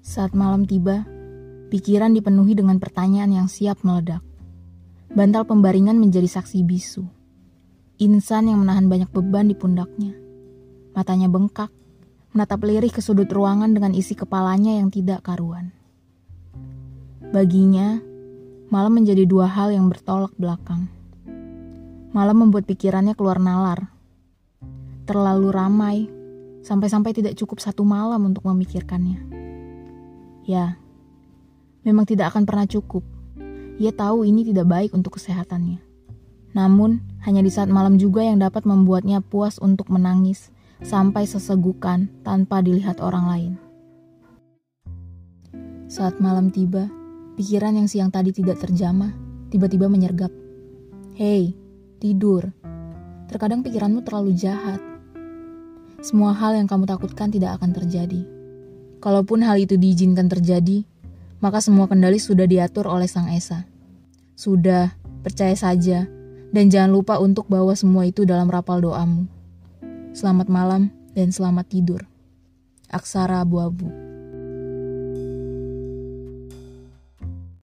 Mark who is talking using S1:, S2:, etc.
S1: Saat malam tiba, pikiran dipenuhi dengan pertanyaan yang siap meledak. Bantal pembaringan menjadi saksi bisu. Insan yang menahan banyak beban di pundaknya. Matanya bengkak, menatap lirih ke sudut ruangan dengan isi kepalanya yang tidak karuan. Baginya, malam menjadi dua hal yang bertolak belakang. Malam membuat pikirannya keluar nalar. Terlalu ramai, sampai-sampai tidak cukup satu malam untuk memikirkannya. Ya, memang tidak akan pernah cukup. Ia tahu ini tidak baik untuk kesehatannya. Namun, hanya di saat malam juga yang dapat membuatnya puas untuk menangis sampai sesegukan tanpa dilihat orang lain. Saat malam tiba, pikiran yang siang tadi tidak terjamah tiba-tiba menyergap. Hei, tidur. Terkadang pikiranmu terlalu jahat. Semua hal yang kamu takutkan tidak akan terjadi. Kalaupun hal itu diizinkan terjadi, maka semua kendali sudah diatur oleh Sang Esa. Sudah, percaya saja, dan jangan lupa untuk bawa semua itu dalam rapal doamu. Selamat malam dan selamat tidur. Aksara abu-abu.